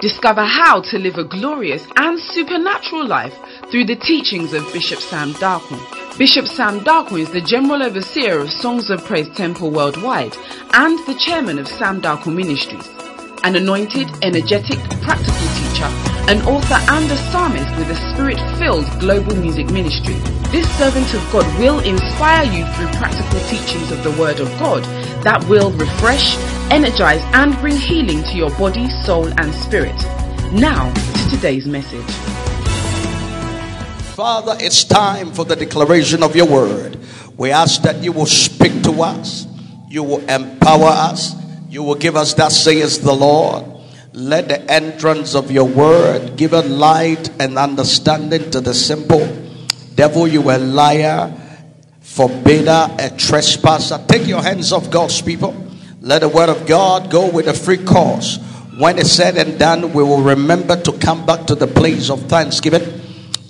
Discover how to live a glorious and supernatural life through the teachings of Bishop Sam Darkman. Bishop Sam Darkman is the General Overseer of Songs of Praise Temple Worldwide and the Chairman of Sam Darkman Ministries. An anointed, energetic, practical teacher, an author and a psalmist with a spirit-filled global music ministry. This servant of God will inspire you through practical teachings of the Word of God that will refresh, energize and bring healing to your body, soul and spirit. Now to today's message. Father, it's time for the declaration of your word. We ask that you will speak to us, you will empower us, you will give us that says the Lord. Let the entrance of your word give a light and understanding to the simple. Devil, you a liar, forbidder, a trespasser. Take your hands off God's people. Let the word of God go with a free course. When it's said and done, we will remember to come back to the place of thanksgiving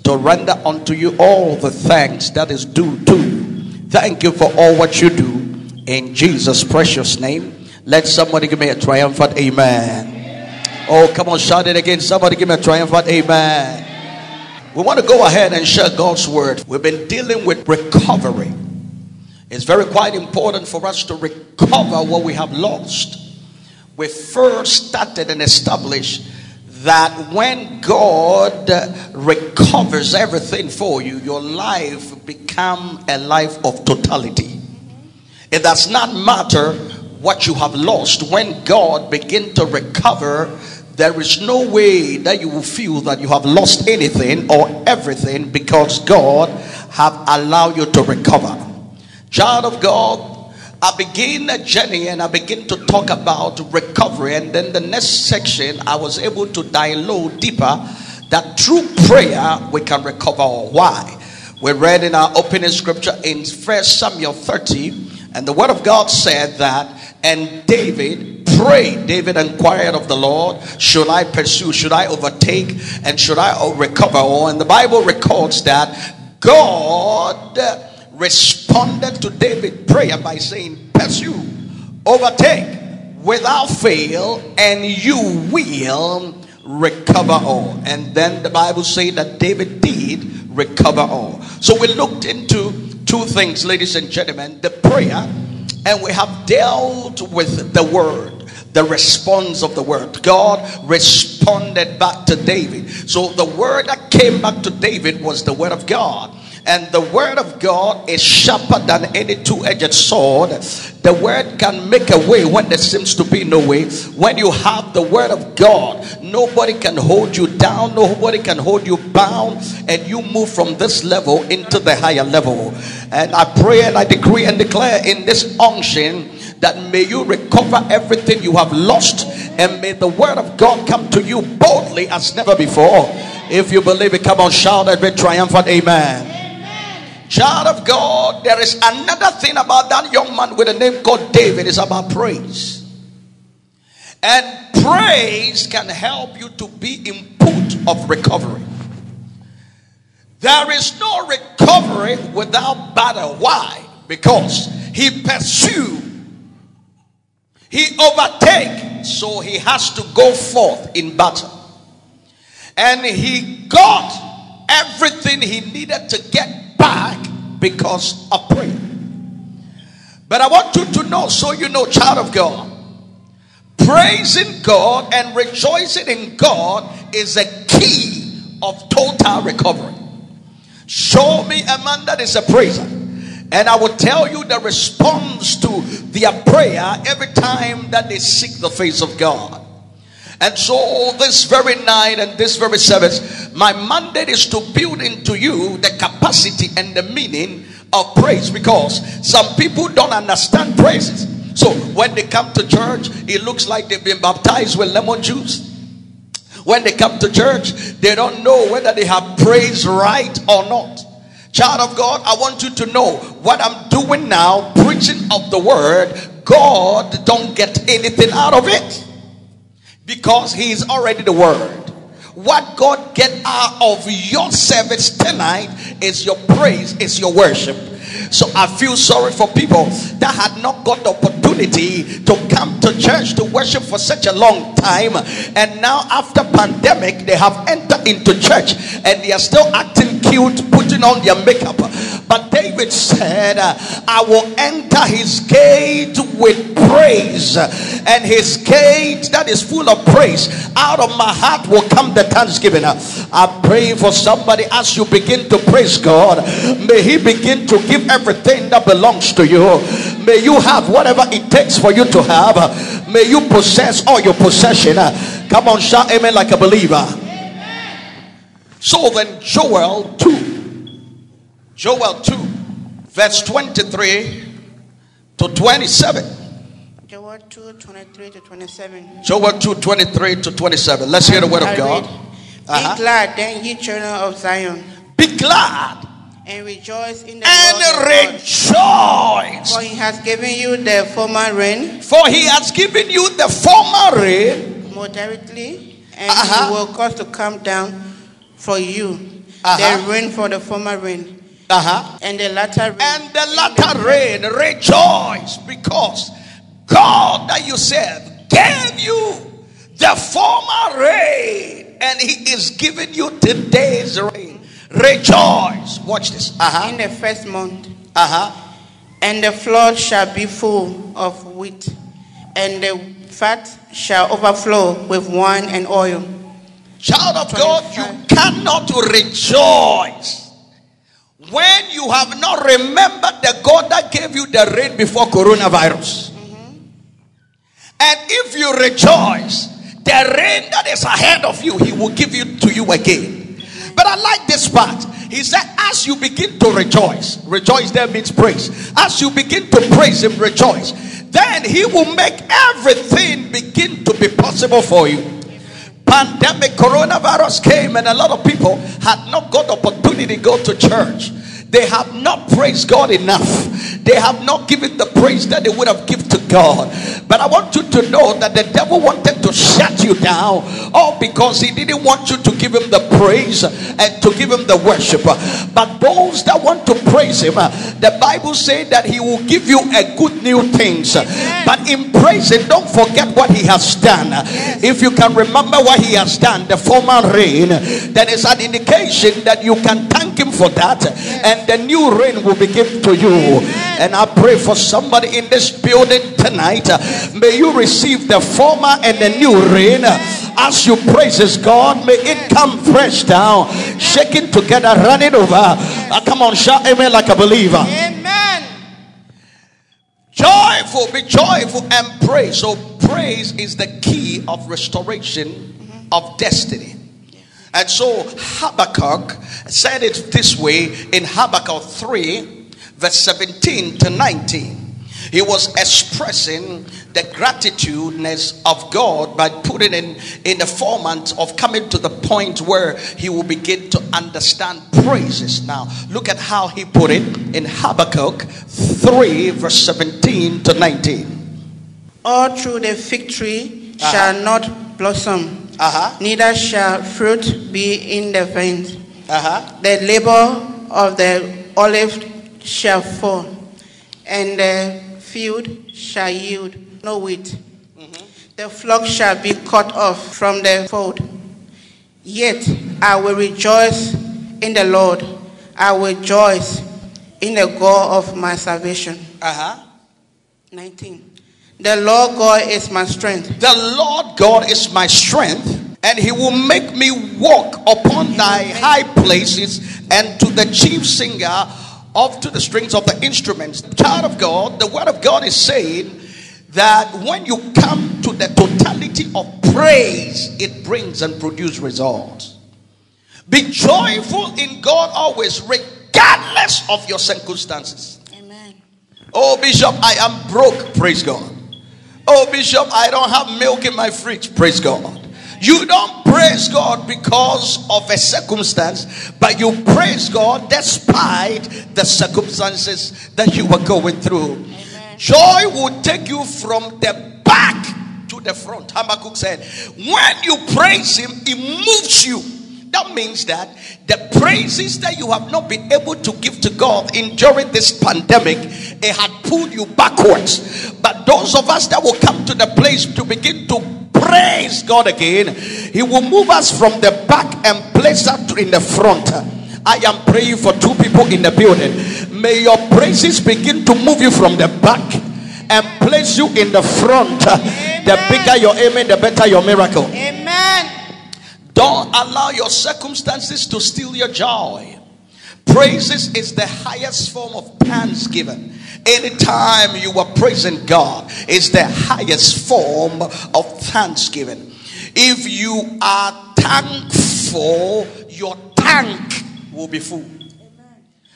to render unto you all the thanks that is due to. You. Thank you for all what you do in Jesus' precious name. Let somebody give me a triumphant amen. Oh, come on, shout it again. Somebody give me a triumphant amen. We want to go ahead and share God's word. We've been dealing with recovery. It's very quite important for us to recover what we have lost. We first started and established that when God recovers everything for you, your life become a life of totality. It does not matter what you have lost. When God begin to recover, there is no way that you will feel that you have lost anything or everything because God have allowed you to recover. Child of God, I begin a journey and I begin to talk about recovery. And then the next section, I was able to dialogue deeper that through prayer we can recover. Why? We read in our opening scripture in First Samuel 30, and the word of God said that, and David prayed. David inquired of the Lord, Should I pursue? Should I overtake? And should I recover? All? And the Bible records that God responded to David's prayer by saying, Pursue, overtake without fail, and you will recover all. And then the Bible says that David did recover all. So we looked into two things, ladies and gentlemen the prayer, and we have dealt with the word. The response of the word. God responded back to David. So the word that came back to David was the word of God. And the word of God is sharper than any two edged sword. The word can make a way when there seems to be no way. When you have the word of God, nobody can hold you down, nobody can hold you bound, and you move from this level into the higher level. And I pray and I decree and declare in this unction that may you recover everything you have lost, and may the word of God come to you boldly as never before. If you believe it, come on, shout a bit triumphant, amen. Child of God, there is another thing about that young man with a name called David. It's about praise. And praise can help you to be input of recovery. There is no recovery without battle. Why? Because he pursued, he overtake, so he has to go forth in battle. And he got everything he needed to get back because of prayer. But I want you to know, so you know, child of God, praising God and rejoicing in God is a key of total recovery. Show me a man that is a praiser. And I will tell you the response to their prayer every time that they seek the face of God. And so, this very night and this very service, my mandate is to build into you the capacity and the meaning of praise because some people don't understand praises. So, when they come to church, it looks like they've been baptized with lemon juice. When they come to church, they don't know whether they have praise right or not. Child of God, I want you to know what I'm doing now, preaching of the word, God don't get anything out of it because he is already the word. What God get out of your service tonight is your praise, is your worship. So I feel sorry for people that had not got the opportunity to come to church to worship for such a long time. And now, after pandemic, they have entered into church and they are still acting cute, putting on their makeup. But David said, I will enter his gate with praise, and his gate that is full of praise. Out of my heart will come the thanksgiving. I pray for somebody as you begin to praise God. May He begin to give everything that belongs to you. May you have whatever it takes for you to have. May you possess all your possession. Come on, shout amen like a believer. So then, Joel 2, Joel 2, verse 23 to 27. Joel 2 23 to 27. Joel 2 23 to 27. Let's hear the word of God. Uh-huh. Be glad, then, ye children of Zion, Be glad and rejoice in the and Lord God. rejoice, For he has given you the former rain for he has given you the former rain moderately, and Uh-huh. he will cause to come down for you Uh-huh. the rain for the former rain, uh-huh. and the latter rain. and the latter rain. Rejoice because God that you serve gave you the former rain, and he is giving you today's rain. Rejoice. Watch this. Uh-huh. in the first month. Uh-huh. And the flood shall be full of wheat, and the fat shall overflow with wine and oil. Child of God, you cannot rejoice when you have not remembered the God that gave you the rain before coronavirus. And if you rejoice, the rain that is ahead of you, He will give it to you again. But I like this part. He said, as you begin to rejoice, rejoice there means praise. As you begin to praise Him, rejoice. Then He will make everything begin to be possible for you pandemic coronavirus came and a lot of people had not got opportunity to go to church. They have not praised god enough. They have not given the praise that they would have given to god. But i want you to know that the devil wanted to shut you down all because he didn't want you to give him the praise and to give him the worship. But those that want to praise him the bible says that he will give you a good new things. But in praising don't forget what he has done. If you can remember what he has done the former rain then it's an indication that you can thank him for that and the new rain will be given to you. And i pray for somebody in this building tonight. May you receive the former and the new rain. As you praise his god may it come fresh down. Shaking together. Running over. Ah, come on shout amen like a believer. Amen. Joyful be joyful and praise so praise is the key of restoration of destiny. And so habakkuk said it this way in habakkuk 3 verse 17 to 19 he was expressing the gratitudeness of God by putting in in the format of coming to the point where he will begin to understand praises. Now, look at how he put it in Habakkuk 3, verse 17 to 19. All through the fig tree Uh-huh. shall not blossom, Uh huh. neither shall fruit be in the vines. Uh huh. The labor of the olive shall fall, and the field shall yield no wheat. The flock shall be cut off from the fold. Yet I will rejoice in the Lord. I will rejoice in the God of my salvation. Uh huh. 19. The Lord God is my strength. The Lord God is my strength, and he will make me walk upon thy high places and to the chief singer of to the strings of the instruments. Child of God, the word of God is saying that when you come to the totality of praise, it brings and produces results. Be joyful in God always, regardless of your circumstances. Amen. Oh, Bishop, I am broke. Praise God. Oh, Bishop, I don't have milk in my fridge. Praise God. You don't praise God because of a circumstance, but you praise God despite the circumstances that you were going through. Joy will take you from the back to the front. Habakkuk said, When you praise Him, it moves you That means that the praises that you have not been able to give to God in during this pandemic, it had pulled you backwards. But those of us that will come to the place to begin to praise God again, He will move us from the back and place us in the front. I am praying for two people in the building. May your praises begin to move you from the back and place you in the front. Amen. The bigger your amen, the better your miracle. Amen. Don't allow your circumstances to steal your joy. Praises is the highest form of thanksgiving. Anytime you are praising God, is the highest form of thanksgiving. If you are thankful, your tank will be full.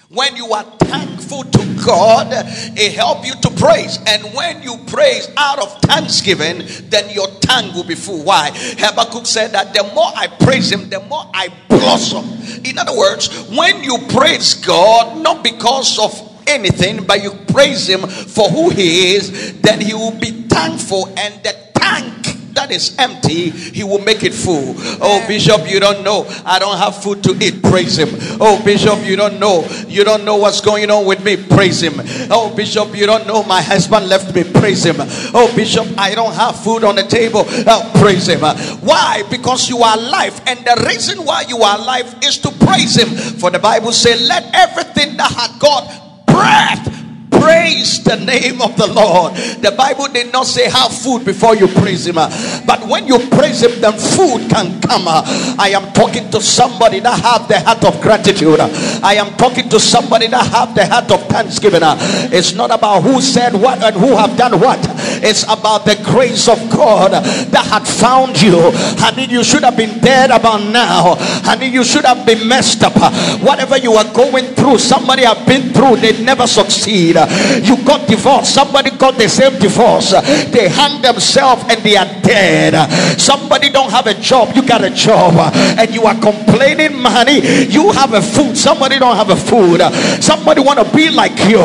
When you are thankful to God, it helps you to praise. And when you praise out of thanksgiving, then your tongue will be full. Why? Habakkuk said that the more I praise him, the more I blossom. In other words, when you praise God, not because of anything, but you praise him for who he is, then he will be thankful and the tank that is empty, he will make it full. Oh, Bishop, you don't know. I don't have food to eat. Praise him. Oh, Bishop, you don't know. You don't know what's going on with me. Praise him. Oh, Bishop, you don't know. My husband left me. Praise him. Oh, Bishop, I don't have food on the table. Oh, praise him. Why? Because you are alive. And the reason why you are alive is to praise him. For the Bible says, let everything that had got breath praise the name of the Lord. The Bible did not say have food before you praise Him, but when you praise Him, then food can come. I am talking to somebody that have the heart of gratitude. I am talking to somebody that have the heart of thanksgiving. It's not about who said what and who have done what. It's about the grace of God that had found you. Honey, you should have been dead about now. Honey, you should have been messed up. Whatever you are going through, somebody have been through, they never succeed. You got divorced. Somebody got the same divorce. They hang themselves and they are dead. Somebody don't have a job. You got a job. And you are complaining, money. You have a food. Somebody don't have a food. Somebody want to be like you.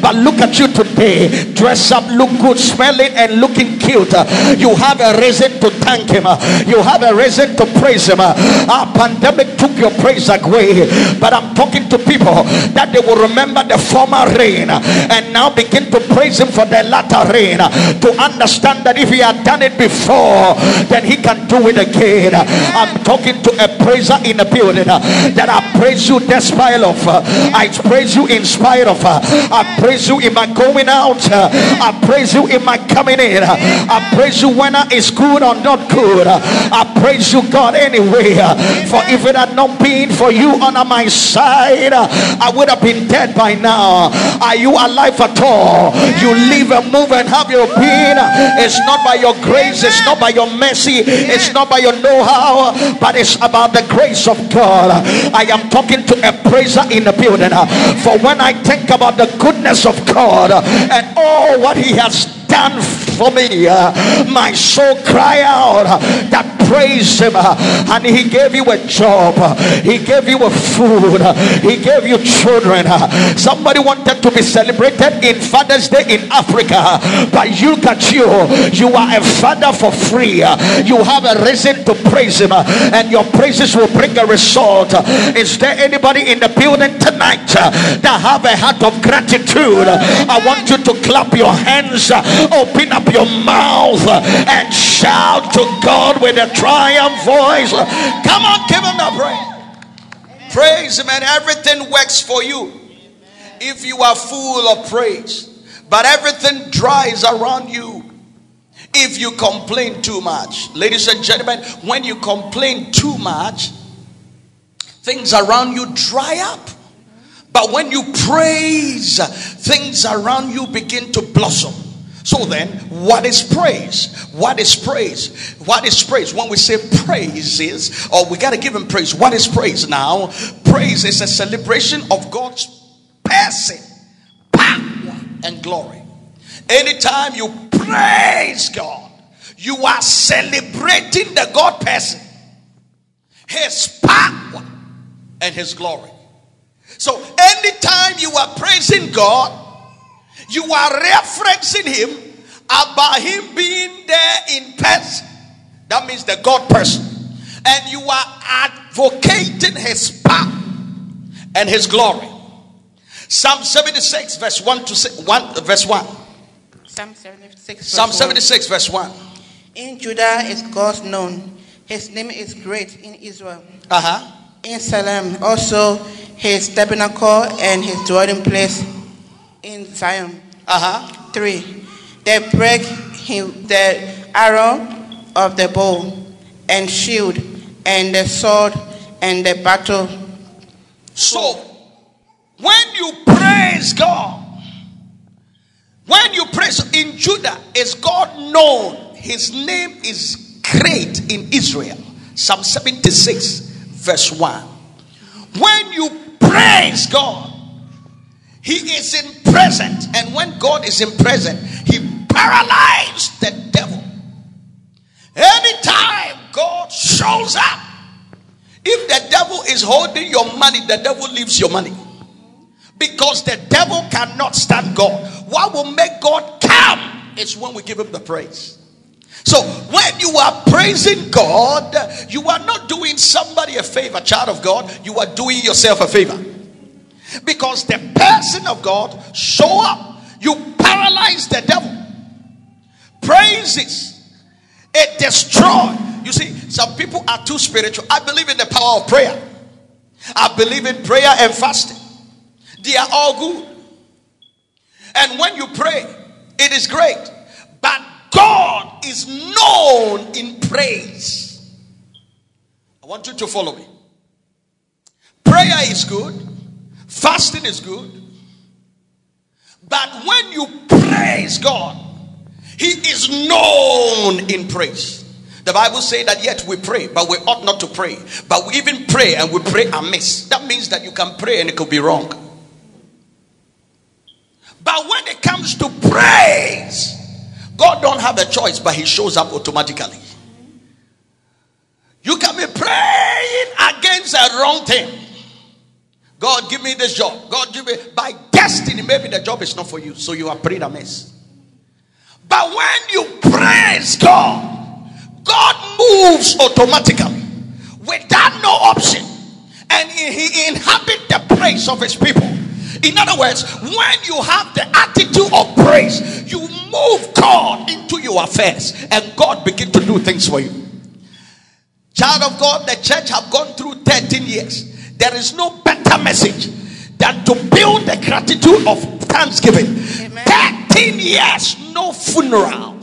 But look at you today. Dress up, look good, smelling and looking cute. You have a reason to thank him. You have a reason to praise him. Our pandemic took your praise away. But I'm talking to people that they will remember the former rain and now begin to praise him for the latter rain to understand that if he had done it before then he can do it again. I'm talking to a praiser in the building that i praise you despite of i praise you in spite of i praise you in my going out i praise you in my coming in i praise you when it's good or not good i praise you god anyway for if it had not been for you on my side i would have been dead by now are you alive at all. You live and move and have your being. It's not by your grace, it's not by your mercy, it's not by your know how, but it's about the grace of God. I am talking to a praiser in the building. For when I think about the goodness of God and all what He has done for me, my soul cry out that praise him uh, and he gave you a job uh, he gave you a food uh, he gave you children somebody wanted to be celebrated in father's day in africa but you got you. You are a father for free you have a reason to praise him and your praises will bring a result. Is there anybody in the building tonight that have a heart of gratitude? I want you to clap your hands open up your mouth and shout to god with a triumph voice. Come on, give him the praise. Praise him, and everything works for you. If you are full of praise, but everything dries around you. If you complain too much, ladies and gentlemen, when you complain too much, things around you dry up. But when you praise, things around you begin to blossom. So then, what is praise? What is praise? What is praise? When we say praise is, or oh, we got to give him praise. What is praise now? Praise is a celebration of God's person, power, and glory. Anytime you praise God, you are celebrating the God person, his power, and his glory. So anytime you are praising God, you are referencing him about him being there in person. That means the God person. and you are advocating his power and his glory. Psalm 76, verse 1 to 6, 1, verse 1. Psalm 76. Psalm verse 76, verse 1. 1. In Judah is God known. His name is great in Israel. Uh huh. In Salem also his tabernacle and his dwelling place in Zion. Uh huh. 3. They break him the arrow of the bow and shield and the sword and the battle. So, when you praise God, when you praise in Judah, is God known? His name is great in Israel. Psalm 76, verse 1. When you praise God, He is in present. And when God is in present, He paralyzed the devil. Anytime God shows up, if the devil is holding your money, the devil leaves your money. Because the devil cannot stand God. What will make God come is when we give him the praise. So when you are praising God, you are not doing somebody a favor, child of God, you are doing yourself a favor. Because the person of God show up, you paralyze the devil. Praises it destroy. You see, some people are too spiritual. I believe in the power of prayer. I believe in prayer and fasting. They are all good. And when you pray, it is great. But God is known in praise. I want you to follow me. Prayer is good, fasting is good. But when you praise God, He is known in praise. The Bible says that yet we pray, but we ought not to pray. But we even pray and we pray amiss. That means that you can pray and it could be wrong. But when it comes to praise, God don't have a choice, but He shows up automatically. You can be praying against a wrong thing. God, give me this job. God, give me by destiny. Maybe the job is not for you, so you are praying amiss. But when you praise God, God moves automatically without no option, and He inhabits the praise of His people. In other words, when you have the attitude of praise, you move God into your affairs, and God begin to do things for you. Child of God, the church have gone through 13 years. There is no better message than to build the gratitude of thanksgiving. Amen. 13 years, no funeral,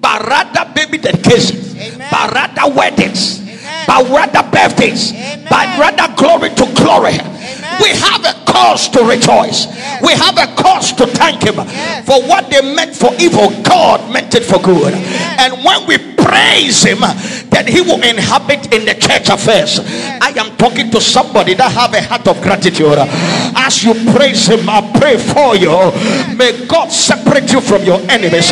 but rather baby dedications, Amen. but rather weddings, Amen. but rather birthdays, Amen. but rather glory to glory. We have a cause to rejoice. Yes. We have a cause to thank Him Yes. for what they meant for evil. God meant it for good. And when we praise Him, then He will inhabit in the church affairs. I am talking to somebody that have a heart of gratitude. As you praise Him, I pray for you. May God separate you from your enemies.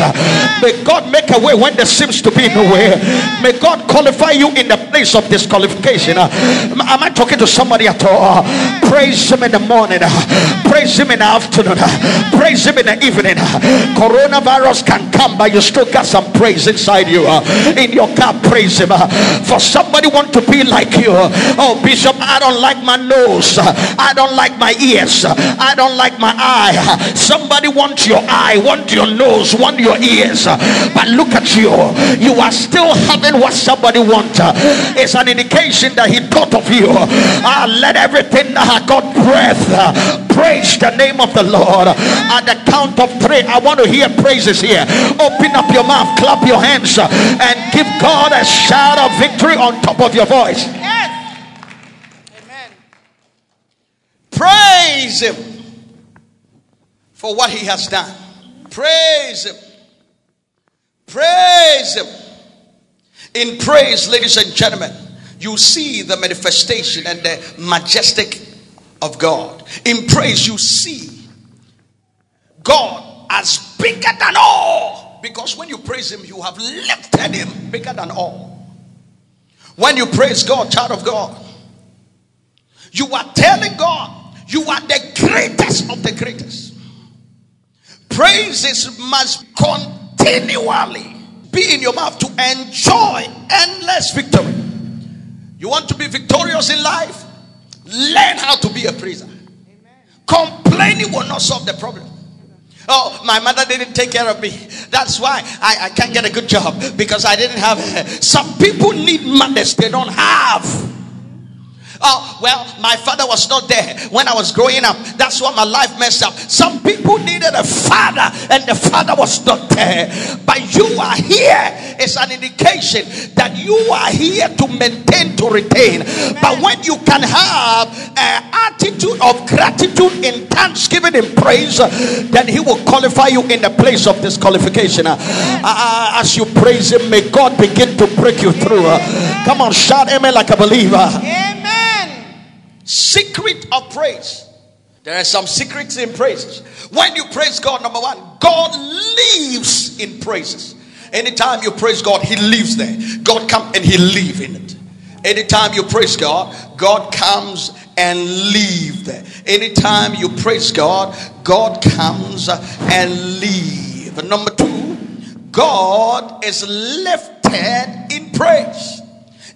May God make a way when there seems to be no way. May God qualify you in the place of disqualification. Am I talking to somebody at all? Praise Him in the morning. Praise Him in the afternoon. Praise Him in the evening. Coronavirus can come, but you still got some praise inside you. In your car, praise Him. For somebody want to be like you. Oh, Bishop, I don't like my nose. I don't like my ears. I don't like my eye. Somebody want your eye, want your nose, want your ears. But look at you. You are still having what somebody want. It's an indication that he thought of you. Ah, let everything that has got breath praise the name of the Lord. At the count of three, I want to hear praises here. Open up your mouth, clap your hands, and give God a shout of victory on top of your voice. Yes. Amen. Praise Him for what He has done. Praise Him. Praise Him. In praise, ladies and gentlemen, you see the manifestation and the majestic of God. In praise, you see God as bigger than all. Because when you praise Him, you have lifted Him bigger than all. When you praise God, child of God, you are telling God you are the greatest of the greatest. Praises must continually be in your mouth to enjoy endless victory. You want to be victorious in life? Learn how to be a praiser. Complaining will not solve the problem. Oh, my mother didn't take care of me. That's why I, I can't get a good job because I didn't have. Some people need mothers they don't have. Oh, well, my father was not there when I was growing up. That's why my life messed up. Some people needed a father and the father was not there. But you are here. It's an indication that you are here to maintain, to retain. Amen. But when you can have an attitude of gratitude in thanksgiving and praise, then he will qualify you in the place of disqualification. Uh, uh, as you praise him, may God begin to break you through. Uh, come on, shout amen like a believer. Amen. Secret of praise. There are some secrets in praises. When you praise God, number one, God lives in praises. Anytime you praise God, He lives there. God come and He live in it. Anytime you praise God, God comes and live there. Anytime you praise God, God comes and live. Number two, God is lifted in praise.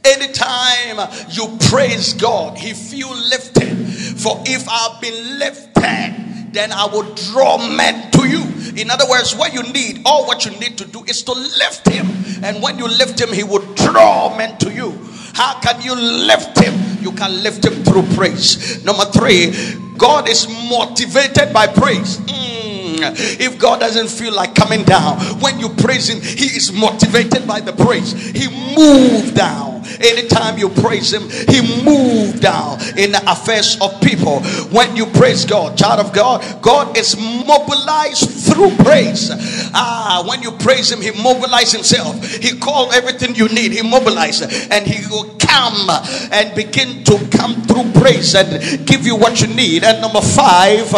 Anytime you praise God, He feel lifted. For if I've been lifted, then I will draw men to you. In other words, what you need, all what you need to do is to lift Him. And when you lift Him, He will draw men to you. How can you lift Him? You can lift Him through praise. Number three, God is motivated by praise. Mm. If God doesn't feel like coming down, when you praise Him, He is motivated by the praise. He moved down. Anytime you praise Him, He moved down in the affairs of people. When you praise God, child of God, God is mobilized through praise. Ah, when you praise Him, He mobilized Himself. He called everything you need, He mobilized, and He will come and begin to come through praise and give you what you need. And number five,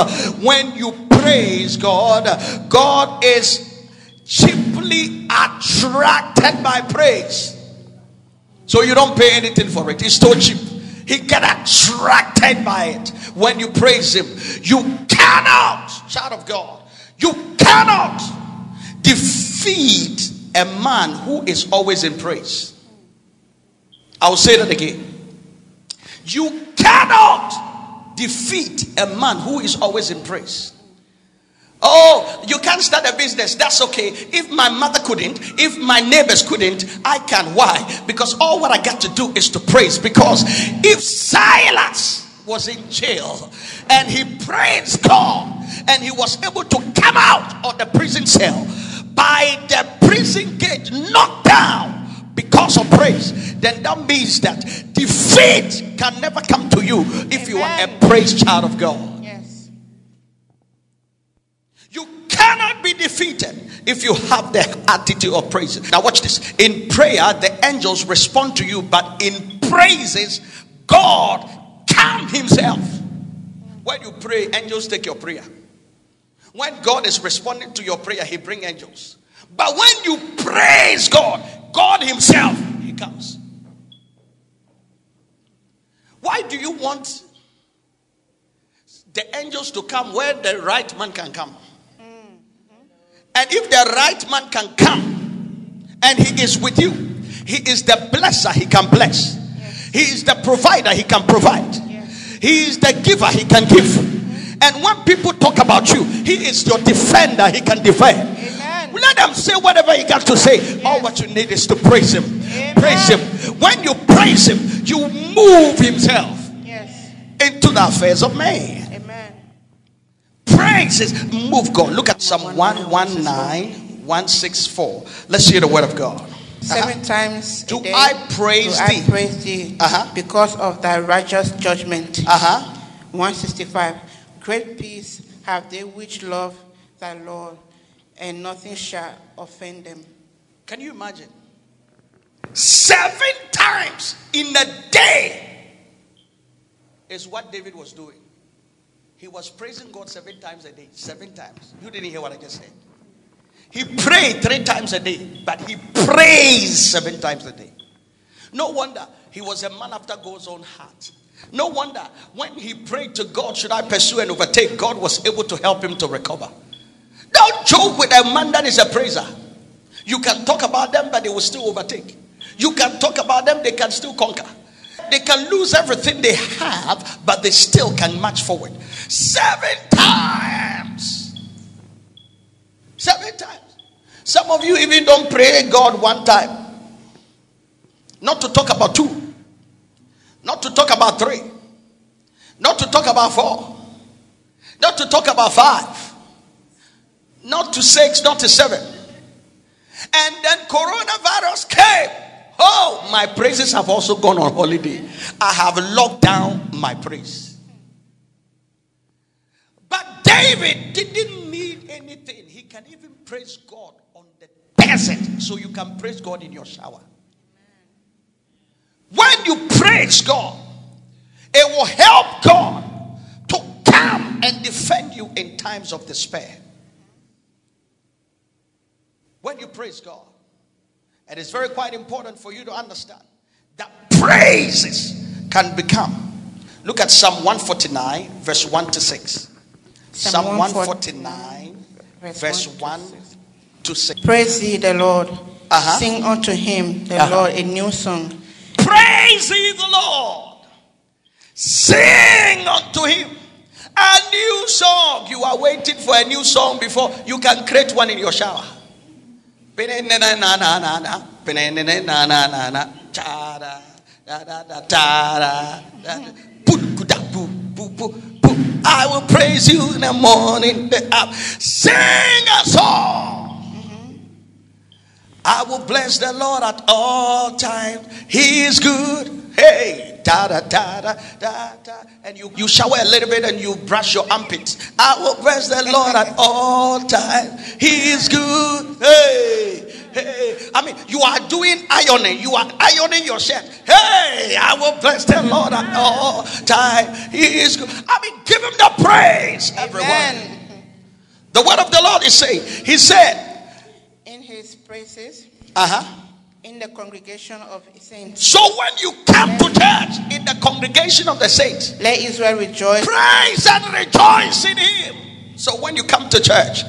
when you praise God, God God is cheaply attracted by praise. So you don't pay anything for it. It's so cheap. He get attracted by it. When you praise him, you cannot, child of God, you cannot defeat a man who is always in praise. I'll say that again. You cannot defeat a man who is always in praise. Oh, you can't start a business. That's okay. If my mother couldn't, if my neighbors couldn't, I can. Why? Because all what I got to do is to praise. Because if Silas was in jail and he praised God and he was able to come out of the prison cell by the prison gate knocked down because of praise, then that means that defeat can never come to you if Amen. you are a praise child of God. Cannot be defeated if you have the attitude of praise. Now, watch this. In prayer, the angels respond to you, but in praises, God calm himself. When you pray, angels take your prayer. When God is responding to your prayer, He bring angels. But when you praise God, God Himself, He comes. Why do you want the angels to come where the right man can come? And if the right man can come and he is with you, he is the blesser, he can bless. Yes. He is the provider, he can provide. Yes. He is the giver, he can give. And when people talk about you, he is your defender, he can defend. Amen. Let them say whatever he got to say. All what you need is to praise him. Amen. Praise him. When you praise him, you move himself into the affairs of man praises move God. Look at Psalm 119, 164. Let's hear the word of God. Seven uh-huh. times do I praise do thee? Praise thee uh-huh. because of thy righteous judgment. Uh-huh. 165. Great peace have they which love thy Lord, and nothing shall offend them. Can you imagine? Seven times in a day is what David was doing. He was praising God seven times a day. Seven times. You didn't hear what I just said. He prayed three times a day, but he praised seven times a day. No wonder he was a man after God's own heart. No wonder when he prayed to God, should I pursue and overtake? God was able to help him to recover. Don't joke with a man that is a praiser. You can talk about them, but they will still overtake. You can talk about them, they can still conquer. They can lose everything they have, but they still can march forward. Seven times. Seven times. Some of you even don't pray God one time. Not to talk about two. Not to talk about three. Not to talk about four. Not to talk about five. Not to six, not to seven. And then coronavirus came. Oh, my praises have also gone on holiday. I have locked down my praise. But David didn't need anything. He can even praise God on the desert. So you can praise God in your shower. When you praise God, it will help God to come and defend you in times of despair. When you praise God, and it's very quite important for you to understand that praises can become. Look at Psalm 149, verse 1 to 6. Psalm 149, verse 1 to 6. Praise ye the Lord. Uh-huh. Sing unto him, the uh-huh. Lord, a new song. Praise ye the Lord. Sing unto him a new song. You are waiting for a new song before you can create one in your shower. I will praise you in the morning. Sing a song. I will bless the Lord at all times. He is good. Hey, da da da da da da. And you, you shower a little bit and you brush your armpits. I will bless the Lord at all times. He is good. Hey, hey. I mean, you are doing ironing. You are ironing your shirt. Hey, I will bless the Lord at all times. He is good. I mean, give him the praise, everyone. Amen. The word of the Lord is saying, He said, In his praises uh-huh. In the congregation of saints. So when you come to church in the congregation of the saints, let Israel rejoice. Praise and rejoice in Him. So when you come to church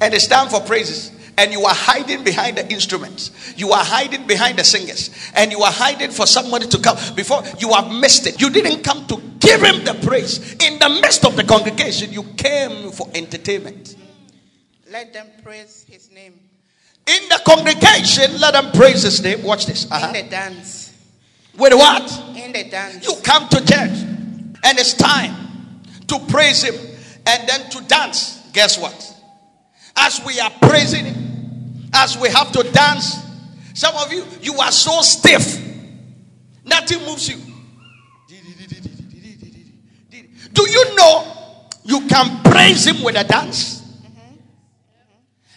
and it's time for praises, and you are hiding behind the instruments. You are hiding behind the singers. And you are hiding for somebody to come. Before you have missed it. You didn't come to give him the praise. In the midst of the congregation, you came for entertainment. Let them praise his name. In the congregation, let them praise his name. Watch this. Uh-huh. In the dance. With what? In the dance. You come to church and it's time to praise him and then to dance. Guess what? As we are praising him, as we have to dance, some of you, you are so stiff, nothing moves you. Do you know you can praise him with a dance?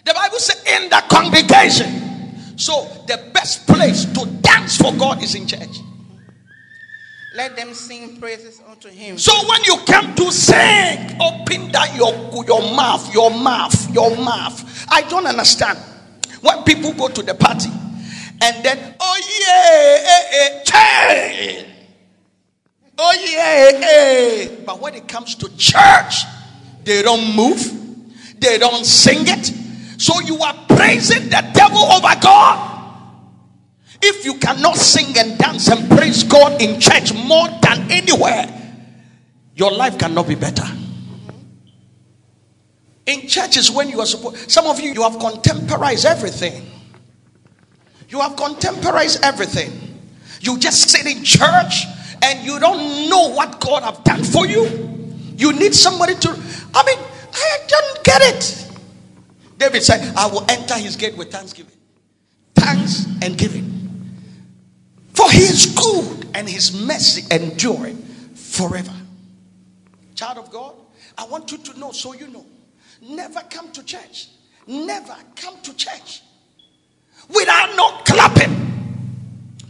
The Bible says in the congregation. So the best place to dance for God is in church. Let them sing praises unto him. So when you come to sing, open that your, your mouth, your mouth, your mouth. I don't understand. When people go to the party and then, oh yeah, eh, eh, oh yeah, eh. But when it comes to church, they don't move, they don't sing it, so you are praising the devil over God. If you cannot sing and dance and praise God in church more than anywhere, your life cannot be better. In churches, when you are supposed, some of you, you have contemporized everything. You have contemporized everything. You just sit in church and you don't know what God have done for you. You need somebody to. I mean, I don't get it. David said, I will enter his gate with thanksgiving. Thanks and giving. For he is good and his mercy enduring forever. Child of God, I want you to know so you know. Never come to church. Never come to church without not clapping,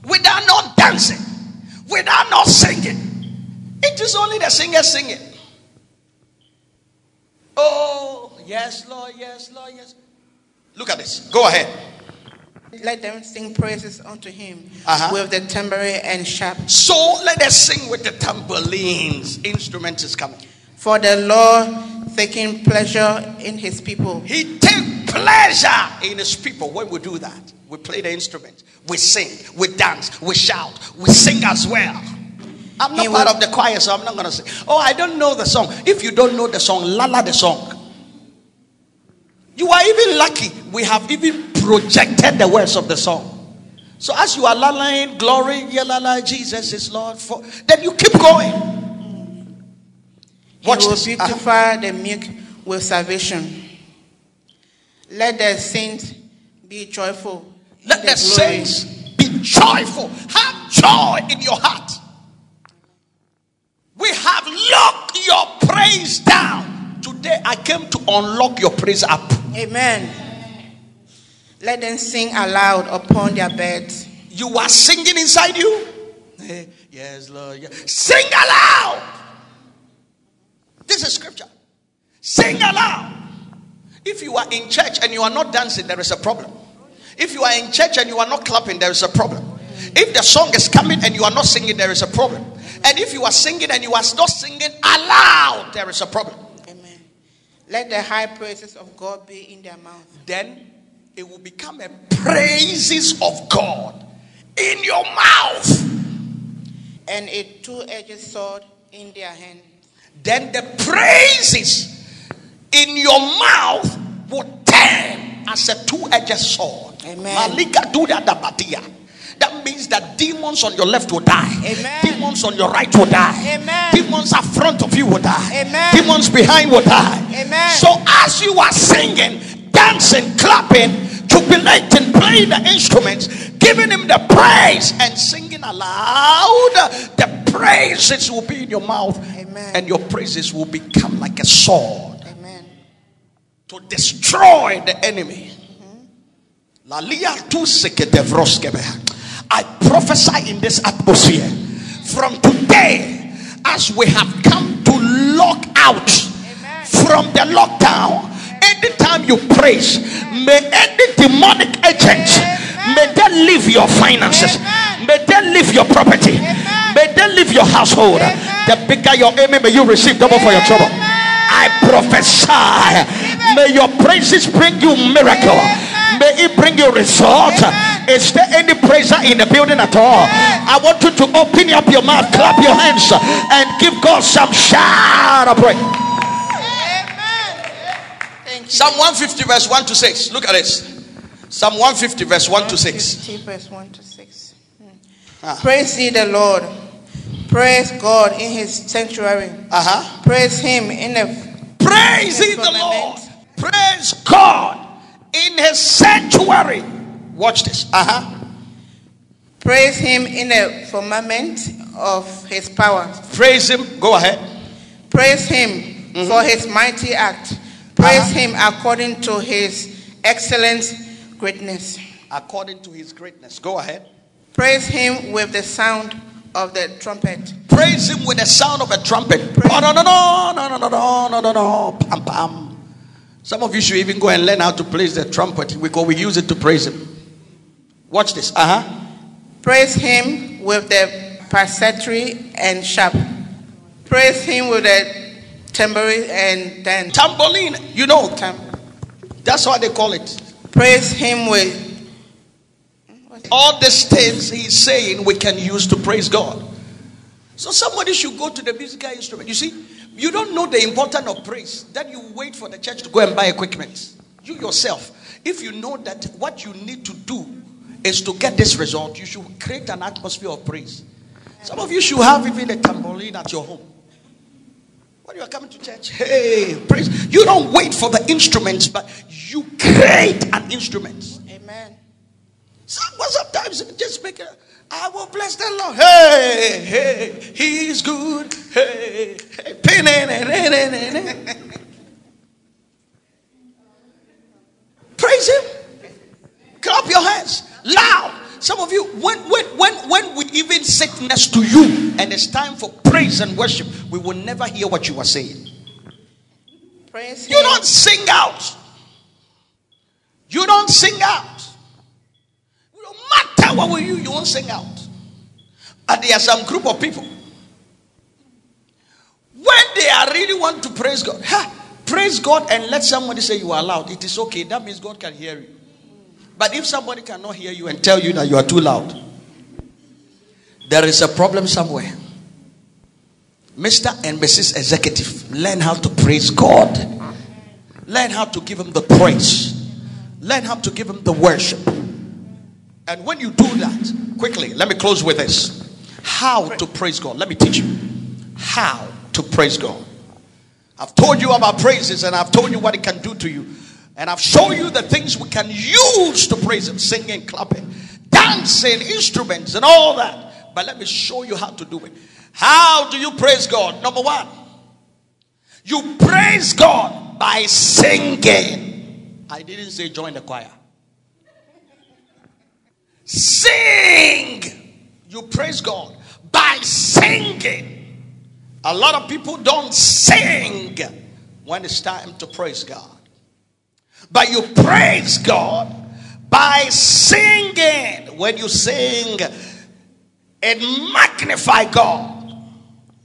without not dancing, without not singing. It is only the singer singing. Oh, Yes, Lord. Yes, Lord. Yes. Look at this. Go ahead. Let them sing praises unto him uh-huh. with the tambourine and sharp. So let us sing with the tambourines. Instrument is coming. For the Lord taking pleasure in his people. He take pleasure in his people when we do that. We play the instrument, we sing, we dance, we shout, we sing as well. I'm not He part will- of the choir, so I'm not going to say, Oh, I don't know the song. If you don't know the song, lala the song. You are even lucky. We have even projected the words of the song. So as you are lalaing, glory, yeah, lala, Jesus is Lord. For then you keep going. Watch he will this. Uh-huh. beautify the meek with salvation. Let the saints be joyful. Let the glory. saints be joyful. Have joy in your heart. We have locked your praise down. Today I came to unlock your praise up. Amen. Let them sing aloud upon their beds. You are singing inside you. Yes, Lord. yeah. Sing aloud. This is scripture. Sing aloud. If you are in church and you are not dancing, there is a problem. If you are in church and you are not clapping, there is a problem. If the song is coming and you are not singing, there is a problem. And if you are singing and you are not singing aloud, there is a problem. Let the high praises of God be in their mouth. Then it will become a praises of God in your mouth. and a two-edged sword in their hand. then the praises in your mouth will turn as a two-edged sword. Amen. Malika do that. That means that demons on your left will die. Amen. Demons on your right will die. Amen. Demons up front of you will die. Amen. Demons behind will die. Amen. So as you are singing, dancing, clapping, jubilating, playing the instruments, giving him the praise and singing aloud, the praises will be in your mouth. Amen. And your praises will become like a sword Amen. to destroy the enemy. Mm-hmm. Seketevroskebe. I prophesy in this atmosphere from today as we have come to lock out from the lockdown. Anytime you praise, may any demonic agent may they leave your finances, may they leave your property, may they leave your household. The bigger your aim, may you receive double for your trouble. I prophesy. May your praises bring you miracle. May it bring you result. Is there any praiser in the building at all? I want you to open up your mouth, clap your hands, and give God some shout of praise. Amen. Thank you. Psalm 150, verse 1 to 6. Look at this. Psalm 150, verse 1 to 6. verse 1 to 6. Hmm. Ah. Praise ye the Lord. Praise God in his sanctuary. Uh huh. Praise him in the Praise ye the Lord. Praise God in his sanctuary. Watch this. Uh huh. praise him in the firmament of his power. Praise him. Go ahead. Praise him Mm-hmm. for his mighty act. Praise Uh-huh. him according to his excellent greatness. According to his greatness. Go ahead. Praise him with the sound of the trumpet. Praise him with the sound of a trumpet. Oh, no, no, no, no, no, no, no, no, no, no. Pam, pam. Some of you should even go and learn how to play the trumpet because we use it to praise him. Watch this. Uh huh. Praise him with the psaltery and sharp. Praise him with the tambourine and dance. Tambourine. You know, Tam- that's what they call it. Praise him with All these things he's saying we can use to praise God. So somebody should go to the musical instrument. You see, you don't know the importance of praise. Then you wait for the church to go and buy equipment. You yourself, if you know that what you need to do is to get this result, you should create an atmosphere of praise. Some of you should have even a tambourine at your home. When you are coming to church, hey, praise. You don't wait for the instruments, but you create an instrument. Amen. Some- sometimes just make it. I will bless the Lord. Hey, hey, He's good. Hey, hey, praise Him. Clap your hands loud. Some of you, when when when when we even sit next to you, and it's time for praise and worship, we will never hear what you are saying. Praise him. You him. don't sing out. You don't sing out. What we you, you won't sing out. And there are some group of people. When they are really want to praise God, praise God and let somebody say you are loud, it is okay. That means God can hear you. But if somebody cannot hear you and tell you that you are too loud, there is a problem somewhere. Mr. and Mrs. Executive, learn how to praise God. Learn how to give Him the praise. Learn how to give Him the worship. And when you do that, quickly, let me close with this. How to praise God. Let me teach you how to praise God. I've told you about praises and I've told you what it can do to you. And I've shown you the things we can use to praise Him singing, clapping, dancing, instruments, and all that. But let me show you how to do it. How do you praise God? Number one, you praise God by singing. I didn't say join the choir. Sing. You praise God by singing. A lot of people don't sing when it's time to praise God. But you praise God by singing. When you sing and magnify God.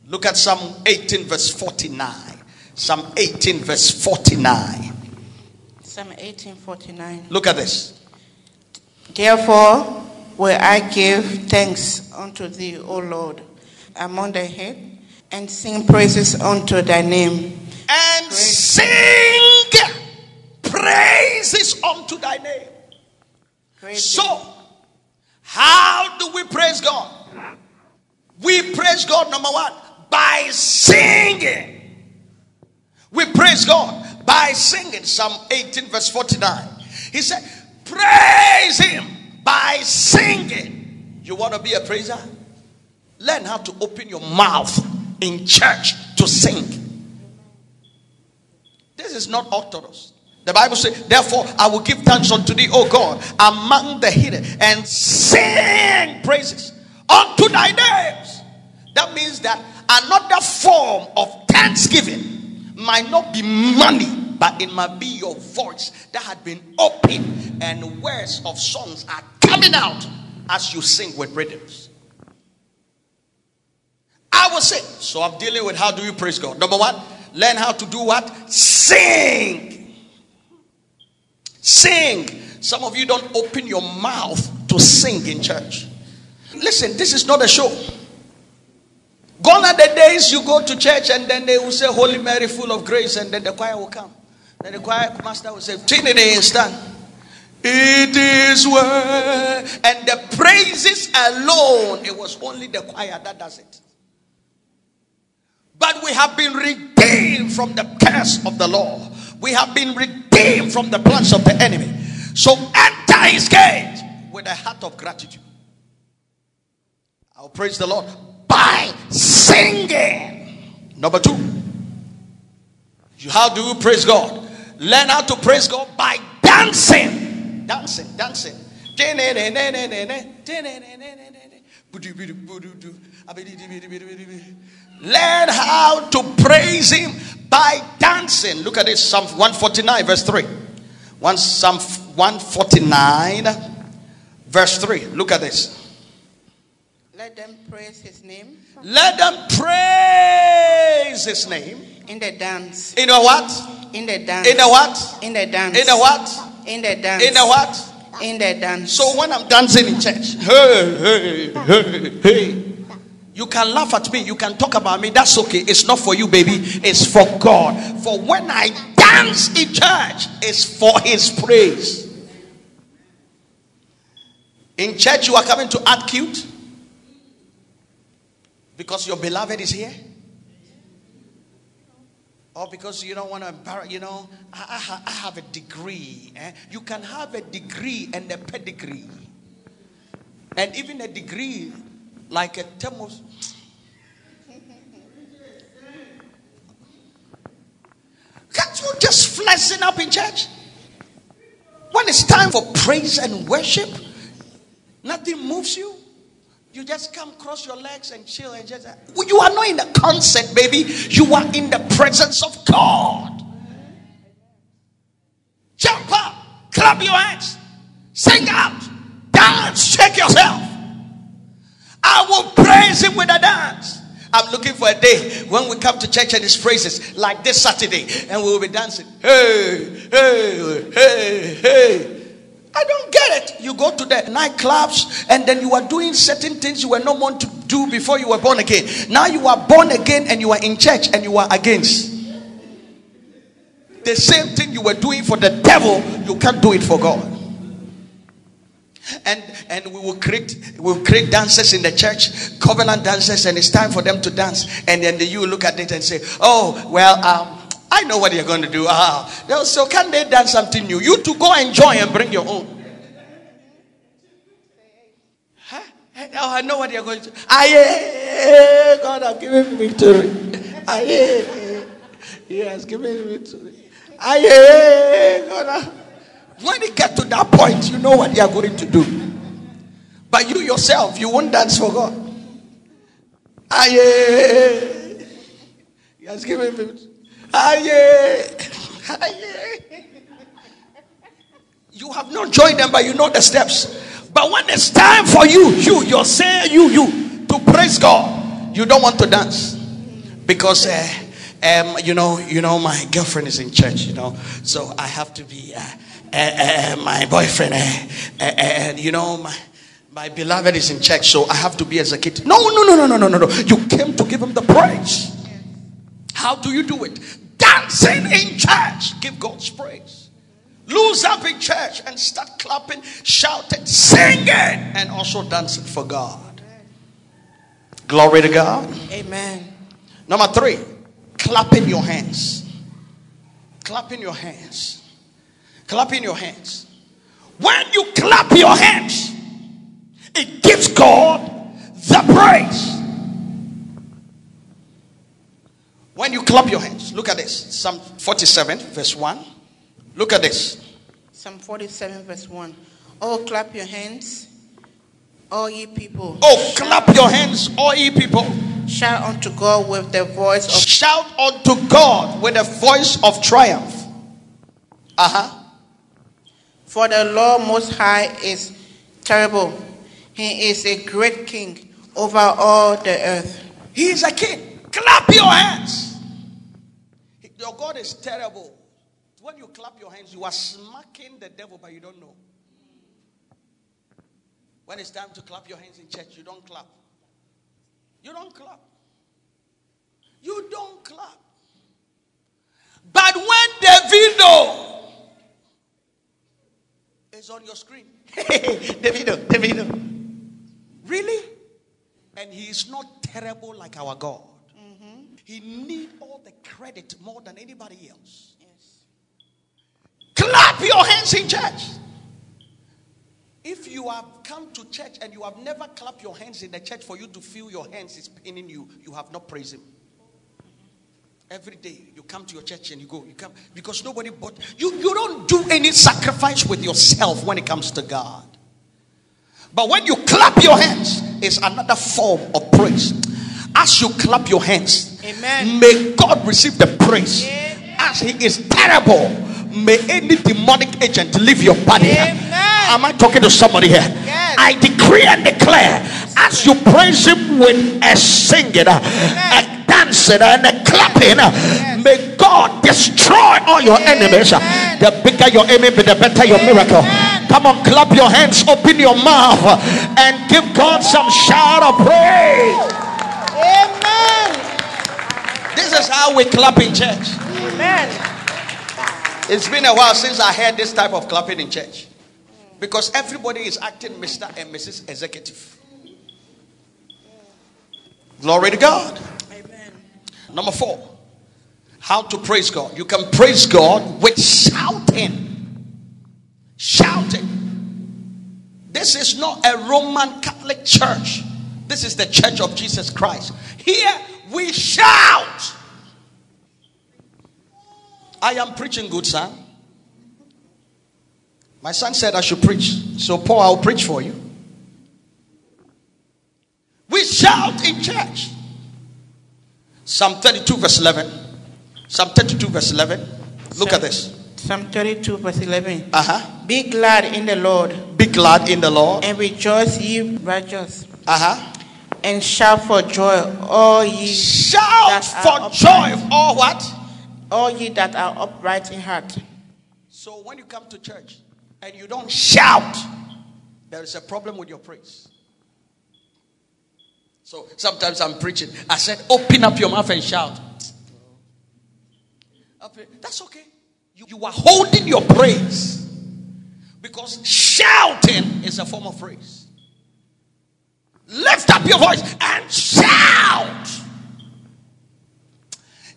Look at Psalm 18, verse 49. Psalm 18, verse 49. Psalm 18, 49. Look at this. Therefore will I give thanks unto thee, O Lord, among the head, and sing praises unto thy name. And sing praises unto thy name. Praise So, how do we praise God? We praise God, number one, by singing. We praise God by singing. Psalm 18, verse 49. He said, Praise Him by singing. You want to be a praiser? Learn how to open your mouth in church to sing. This is not orthodox. The Bible says, Therefore, I will give thanks unto thee, O God, among the hidden, and sing praises unto thy names. That means that another form of thanksgiving might not be money, but it might be your voice that had been opened, and words of songs are coming out as you sing with rhythms. I will say, so I'm dealing with how do you praise God. Number one, learn how to do what? Sing. Sing. Some of you don't open your mouth to sing in church. Listen, this is not a show. Gone are the days you go to church and then they will say, Holy Mary, full of grace, and then the choir will come. Then the choir master will say, Trinity stand. It is well. And the praises alone, it was only the choir that does it. But we have been redeemed from the curse of the law. We have been redeemed from the plans of the enemy. So enter his gate with a heart of gratitude. I'll praise the Lord by singing. Number two, how do you praise God? Learn how to praise God by dancing. Dancing, dancing. Learn how to praise Him by dancing. Look at this Psalm 149, verse 3. One Psalm 149, verse 3. Look at this. Let them praise his name Let them praise His name. in the dance. In a what? In the dance. In a what? In the dance. In the what? In the dance. In the what? In the dance. So when I'm dancing in church, hey, hey, hey, hey. You can laugh at me, you can talk about me. That's okay. It's not for you, baby. It's for God. For when I dance in church, it's for His praise. In church, you are coming to act cute because your beloved is here. Or because you don't want to embarrass, you know, I, I, I have a degree. eh? You can have a degree and a pedigree. And even a degree like a thermos. Can't you just flexing up in church? When it's time for praise and worship, nothing moves you. You just come cross your legs and chill and just. You are not in a concert, baby. You are in the presence of God. Jump up, clap your hands, sing out, dance, shake yourself. I will praise him with a dance. I'm looking for a day when we come to church and it's praises like this Saturday and we will be dancing. Hey, hey, hey, hey. I don't get it. You go to the nightclubs and then you are doing certain things you were not meant to do before you were born again. Now you are born again and you are in church and you are against. The same thing you were doing for the devil, you can't do it for God and and we will create we will create dances in the church covenant dances and it's time for them to dance and then you look at it and say oh well um, i know what you're going to do ah so can they dance something new you to go enjoy and bring your own huh? oh i know what you're going to do Aye, god has given victory Aye, he has given victory Aye, god when they get to that point, you know what they are going to do. But you yourself, you won't dance for God. Aye. He has given me. Aye. Aye. You have not joined them, but you know the steps. But when it's time for you, you, saying you, you, to praise God, you don't want to dance because, uh, um, you know, you know, my girlfriend is in church, you know, so I have to be. Uh, uh, my boyfriend, and you know, my, my beloved is in church, so I have to be executed. No, no, no, no, no, no, no, no. You came to give him the praise. How do you do it? Dancing in church. Give God's praise. Lose up in church and start clapping, shouting, singing, and also dancing for God. Glory to God. Amen. Number three, clapping your hands. Clapping your hands. Clapping your hands. When you clap your hands, it gives God the praise. When you clap your hands, look at this. Psalm 47, verse 1. Look at this. Psalm 47, verse 1. Oh, clap your hands, all ye people. Oh, clap your hands, all ye people. Shout unto God with the voice of. Shout unto God with the voice of triumph. Uh huh. For the Lord Most High is terrible. He is a great king over all the earth. He is a king. Clap your hands. Your God is terrible. When you clap your hands, you are smacking the devil, but you don't know. When it's time to clap your hands in church, you don't clap. You don't clap. You don't clap. But when the Davido is on your screen. Davido, Davido. Really? And he is not terrible like our God. He need all the credit more than anybody else. Yes. Clap your hands in church. If you have come to church and you have never clapped your hands in the church for you to feel your hands is paining you, you have not praised him. Every day you come to your church and you go, you come because nobody bought you. You don't do any sacrifice with yourself when it comes to God. But when you clap your hands, it's another form of praise. As you clap your hands, Amen. may God receive the praise. Amen. As He is terrible, may any demonic agent leave your body. Amen. Am I talking to somebody here? Yes. I decree and declare as you praise Him with a singing, a dancing and a clapping. May God destroy all your enemies. The bigger your enemy, the better your miracle. Come on, clap your hands, open your mouth, and give God some shout of praise. Amen. This is how we clap in church. Amen. It's been a while since I heard this type of clapping in church. Because everybody is acting Mr. and Mrs. Executive. Glory to God. Amen. Number four, how to praise God. You can praise God with shouting. Shouting. This is not a Roman Catholic church. This is the church of Jesus Christ. Here we shout. I am preaching good, son. My son said I should preach. So, Paul, I'll preach for you. We shout in church. Psalm 32, verse 11. Psalm 32, verse 11. Look Psalm, at this. Psalm 32, verse 11. Uh huh. Be glad in the Lord. Be glad in the Lord. And rejoice, ye righteous. Uh huh. and shout for joy, all ye Shout that are for joy. All what? All ye that are upright in heart. So when you come to church and you don't shout, there is a problem with your praise. So sometimes I'm preaching. I said, open up your mouth and shout. That's okay. You, you are holding your praise. Because shouting is a form of praise. Lift up your voice and shout.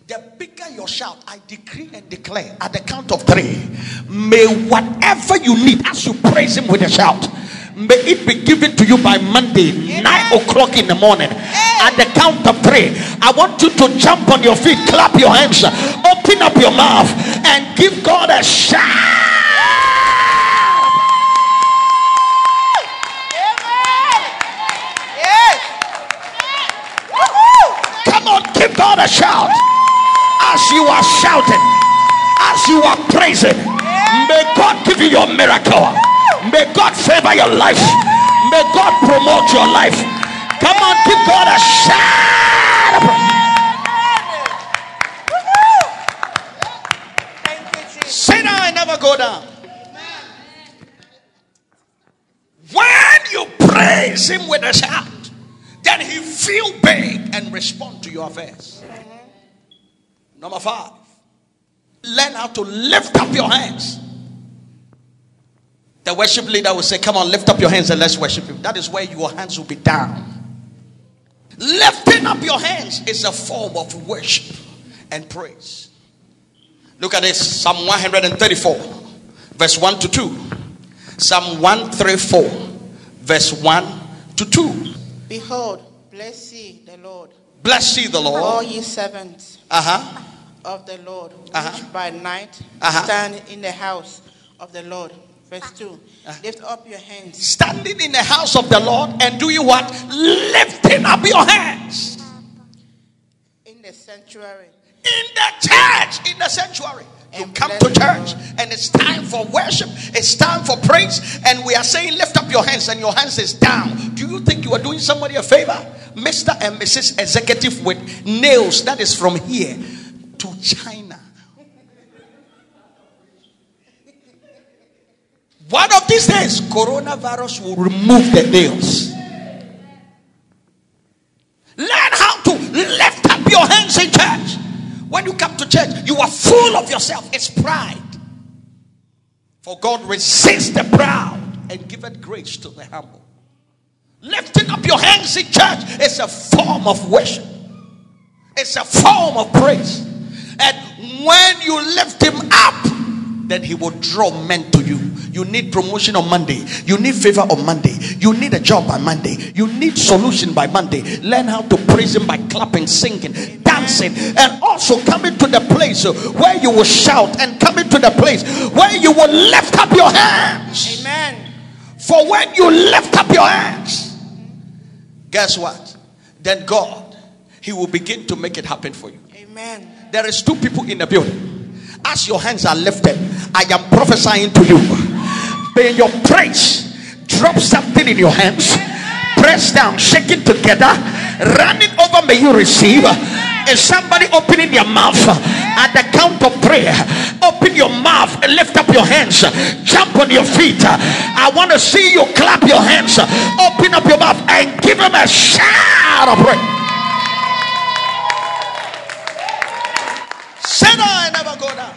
The bigger your shout, I decree and declare at the count of three, may whatever you need as you praise Him with a shout, may it be given to you by Monday, nine o'clock in the morning. At the count of three, I want you to jump on your feet, clap your hands, open up your mouth, and give God a shout. Come on, give God a shout. As you are shouting, as you are praising, may God give you your miracle. May God favor your life. May God promote your life. Come on, give God a shout. Say now I never go down. When you praise him with a shout, then he feel big and respond to your affairs. Number five, learn how to lift up your hands. The worship leader will say, Come on, lift up your hands and let's worship him. That is where your hands will be down. Lifting up your hands is a form of worship and praise. Look at this Psalm 134, verse 1 to 2. Psalm 134, verse 1 to 2. Behold, bless ye the Lord, Bless ye the Lord. all ye servants Uh huh. Of the Lord, which Uh-huh. by night Uh-huh. stand in the house of the Lord. Verse 2 Uh-huh. Lift up your hands Standing in the house of the Lord and do you what? Lifting up your hands in the sanctuary. in the church, in the sanctuary. You come to church and it's time for worship, it's time for praise, and we are saying, Lift up your hands, and your hands is down. Do you think you are doing somebody a favor? Mr. and Mrs. Executive with nails that is from here to China. One of these days, coronavirus will remove the nails. Learn how to lift up your hands in church. When you come to church, you are full of yourself. It's pride. For God resists the proud and giveth grace to the humble. Lifting up your hands in church is a form of worship. It's a form of praise. And when you lift him up, then he will draw men to you. You need promotion on Monday. You need favor on Monday. You need a job by Monday. You need solution by Monday. Learn how to praise him by clapping, singing, dancing, and also coming to the place where you will shout and coming to the place where you will lift up your hands. Amen. For when you lift up your hands, guess what? Then God, He will begin to make it happen for you. Amen. There is two people in the building. As your hands are lifted, I am prophesying to you. May your praise drop something in your hands. Press down, shake it together, run it over. May you receive. Is somebody opening their mouth at the count of prayer? Open your mouth and lift up your hands. Jump on your feet. I want to see you clap your hands. Open up your mouth and give him a shout of praise. Say no, I never go down.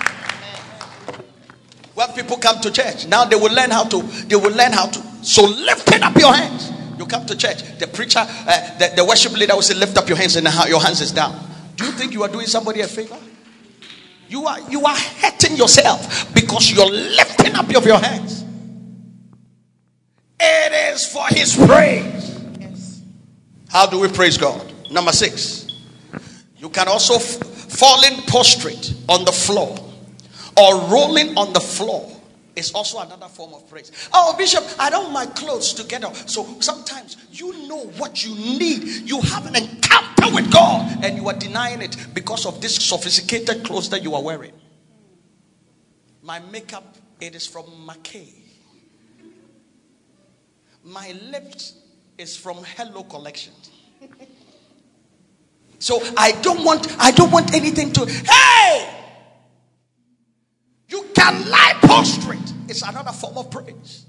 When people come to church, now they will learn how to. They will learn how to. So lifting up your hands. You come to church. The preacher, uh, the, the worship leader will say, "Lift up your hands," and your hands is down. Do you think you are doing somebody a favor? You are. You are hurting yourself because you're lifting up of your hands. It is for His praise. Yes. How do we praise God? Number six, you can also f- falling prostrate on the floor or rolling on the floor is also another form of praise. Oh, Bishop, I don't want my clothes together. So sometimes you know what you need. You have an encounter with God and you are denying it because of this sophisticated clothes that you are wearing. My makeup, it is from Mackay. My lips is from Hello Collection. So I don't want I don't want anything to hey you can lie prostrate. It's another form of praise.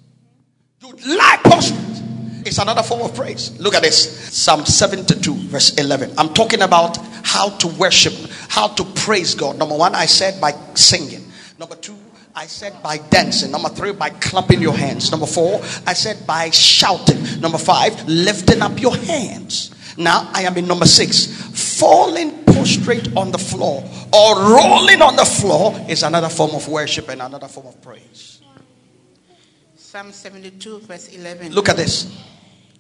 You lie prostrate. It's another form of praise. Look at this. Psalm 72, verse 11. I'm talking about how to worship, how to praise God. Number one, I said by singing. Number two, I said by dancing. Number three, by clapping your hands. Number four, I said by shouting. Number five, lifting up your hands. Now I am in number six. Falling prostrate on the floor or rolling on the floor is another form of worship and another form of praise. Psalm 72, verse 11. Look at this.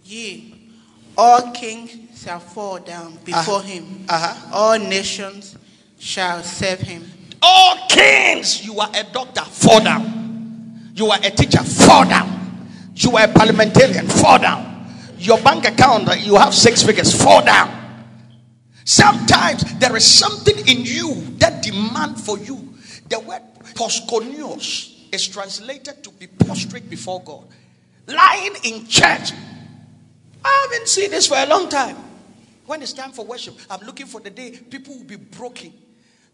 Ye, all kings shall fall down before Uh-huh. him, Uh-huh. all nations shall serve him. All kings, you are a doctor, fall down. You are a teacher, fall down. You are a parliamentarian, fall down. Your bank account, uh, you have six figures, fall down. Sometimes there is something in you that demand for you. The word proskuneo is translated to be prostrate before God. Lying in church. I haven't seen this for a long time. When it's time for worship, I'm looking for the day people will be broken.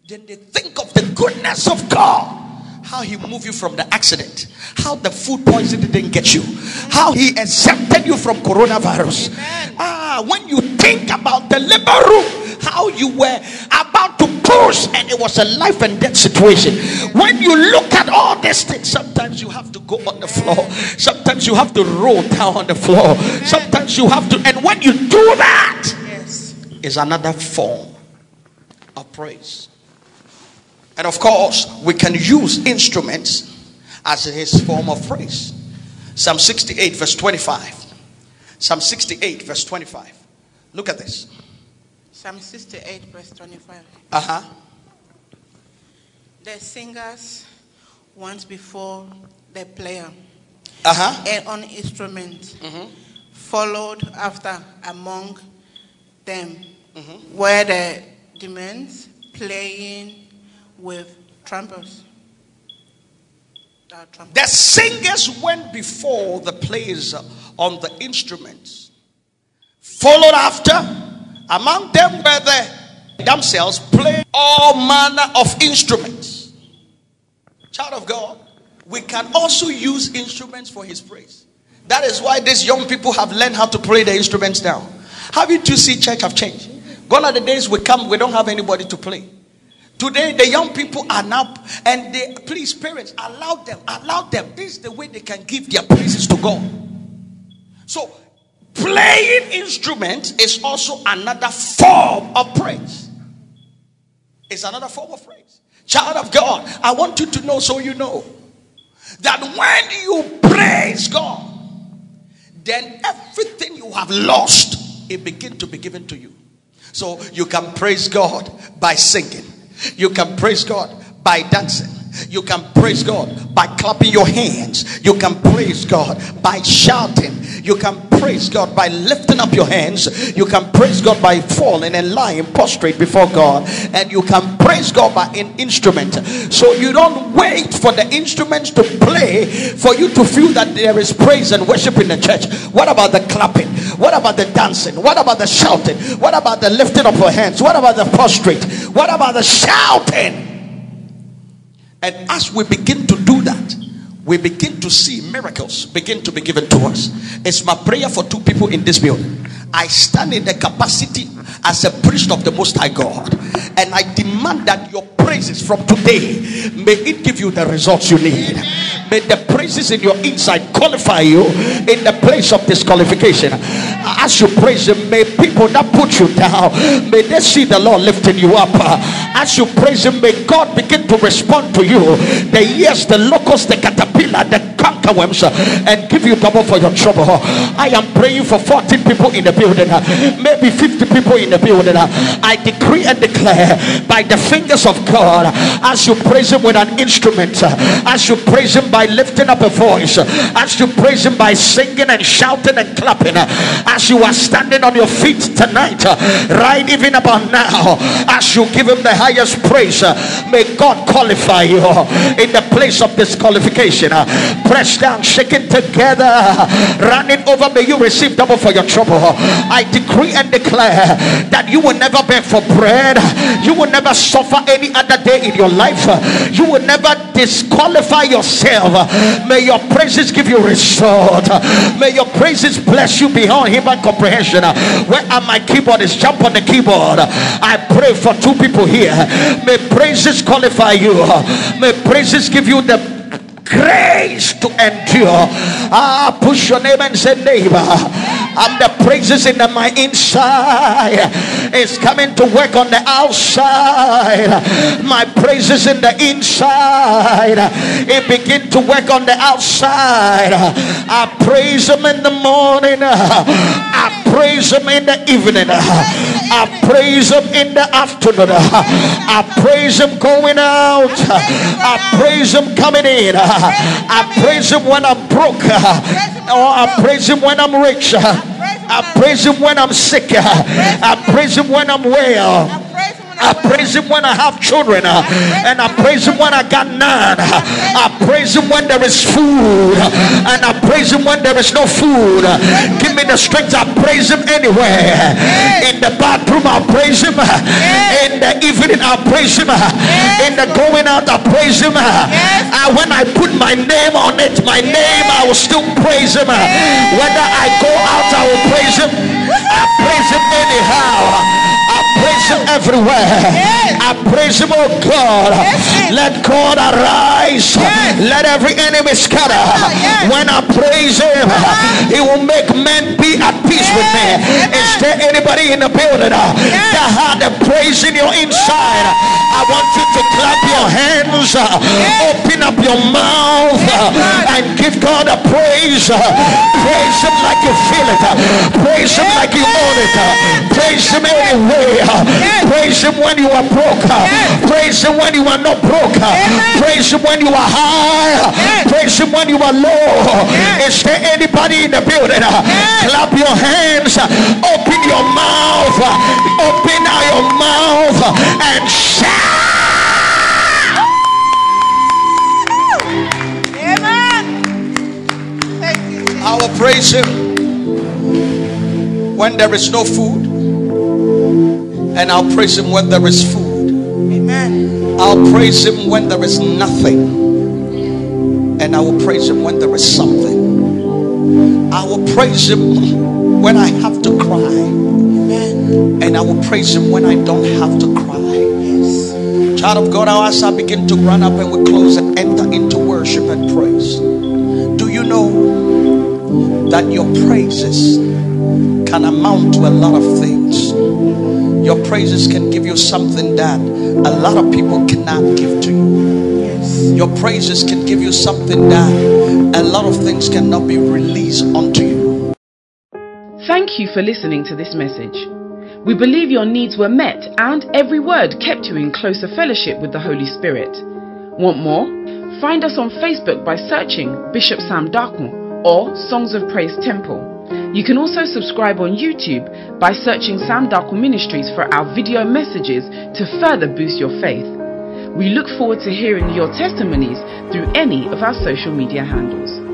Then they think of the goodness of God. How he moved you from the accident. How the food poisoning didn't get you. How he exempted you from coronavirus. Ah, when you think about the labor room, how you were about to push and it was a life and death situation. When you look at all these things, sometimes you have to go on the floor. Sometimes you have to roll down on the floor. Sometimes you have to, and when you do that, Yes. is another form of praise. And of course, we can use instruments as his form of praise. Psalm 68, verse 25. Psalm 68, verse 25. Look at this. Psalm 68, verse 25. Uh huh. The singers once before the player Uh huh. and on instrument followed after among them were the demons playing with trumpets. Uh. The singers went before the players on the instruments, followed after. Among them were the themselves playing all manner of instruments. Child of God, we can also use instruments for His praise. That is why these young people have learned how to play the instruments now. Have you to see church have changed? Gone are the days we come, we don't have anybody to play. Today, the young people are now, and they please, parents, allow them, allow them. This is the way they can give their praises to God. So, playing instrument is also another form of praise. It's another form of praise. Child of God, I want you to know so you know that when you praise God, then everything you have lost, it begin to be given to you. So you can praise God by singing. You can praise God by dancing. You can praise God by clapping your hands. You can praise God by shouting. You can praise God by lifting up your hands. You can praise God by falling and lying prostrate before God. And you can praise God by an instrument. So you don't wait for the instruments to play for you to feel that there is praise and worship in the church. What about the clapping? What about the dancing? What about the shouting? What about the lifting up your hands? What about the prostrate? What about the shouting? And as we begin to do that, we begin to see miracles begin to be given to us. It's my prayer for two people in this building. I stand in the capacity as a priest of the Most High God, and I demand that your praises from today may it give you the results you need. May the praises in your inside qualify you in the place of disqualification. As you praise Him, may people that put you down may they see the Lord lifting you up. As you praise Him, may God begin to respond to you. The years, the locust, the caterpillar, the cankerworms, and give you double for your trouble. I am praying for 14 people in the building, maybe 50 people in the building. I decree and declare by the fingers of God as you praise Him with an instrument, as you praise Him by lifting up a voice, as you praise Him by singing and shouting and clapping, as you are standing on your feet tonight, right even about now, as you give Him the highest praise, may God qualify you in the place of disqualification. Press down, shaking together, running over. May you receive double for your trouble. I decree and declare that you will never beg for bread. You will never suffer any other day in your life. You will never disqualify yourself. May your praises give you result. May your praises bless you beyond human comprehension. Where are my keyboardists? Jump on the keyboard. I pray for two people here. May praises qualify you. May praises give you the grace to endure. Ah, push your name and say, neighbor. And the praises in the, my inside is coming to work on the outside. My praises in the inside, it begin to work on the outside. I praise him in the morning. I praise him in the evening. I praise him in the afternoon. I praise him going out. I praise him coming in. I praise him when I'm broke. Or I praise him when I'm rich. I praise him when I'm sick. I praise him when I'm well. I praise him when I have children, uh, and I praise him when I got none. Uh, I praise him when there is food, uh, and I praise him when there is no food. Uh, give me the strength. I praise him anywhere. In the bathroom, I praise him. In the evening, I praise him. In the going out, I praise him. And when I put my name on it, my name, I will still praise him. Whether I go out, I will praise him. I praise him anyhow him everywhere. I praise him, oh God. Let God arise. Let every enemy scatter. Ah, when I praise him, uh-huh. he will make men be at peace with me. Is there anybody in the building uh, that had a praise in your inside? Ah. I want you to clap your hands, uh, open up your mouth, give God a praise. Praise him like you feel it. Praise him like you own it. Praise him anyway. Praise him when you are broke. Praise him when you are not broke. Praise him when you are high. Praise him when you are low. Is there anybody in the building? Clap your hands. Open your mouth. Open your mouth and shout. I will praise him when there is no food and I'll praise him when there is food. Amen. I'll praise him when there is nothing. And I will praise him when there is something. I will praise him when I have to cry. Amen. And I will praise him when I don't have to cry. Yes. Child of God, as I begin to run up and we close and enter into worship and praise. Do you know that your praises can amount to a lot of things? Your praises can give you something that a lot of people cannot give to you. Yes. Your praises can give you something that a lot of things cannot be released unto you. Thank you for listening to this message. We believe your needs were met and every word kept you in closer fellowship with the Holy Spirit. Want more? Find us on Facebook by searching Bishop Sam Darkon or Songs of Praise Temple. You can also subscribe on YouTube by searching Sam Darkle Ministries for our video messages to further boost your faith. We look forward to hearing your testimonies through any of our social media handles.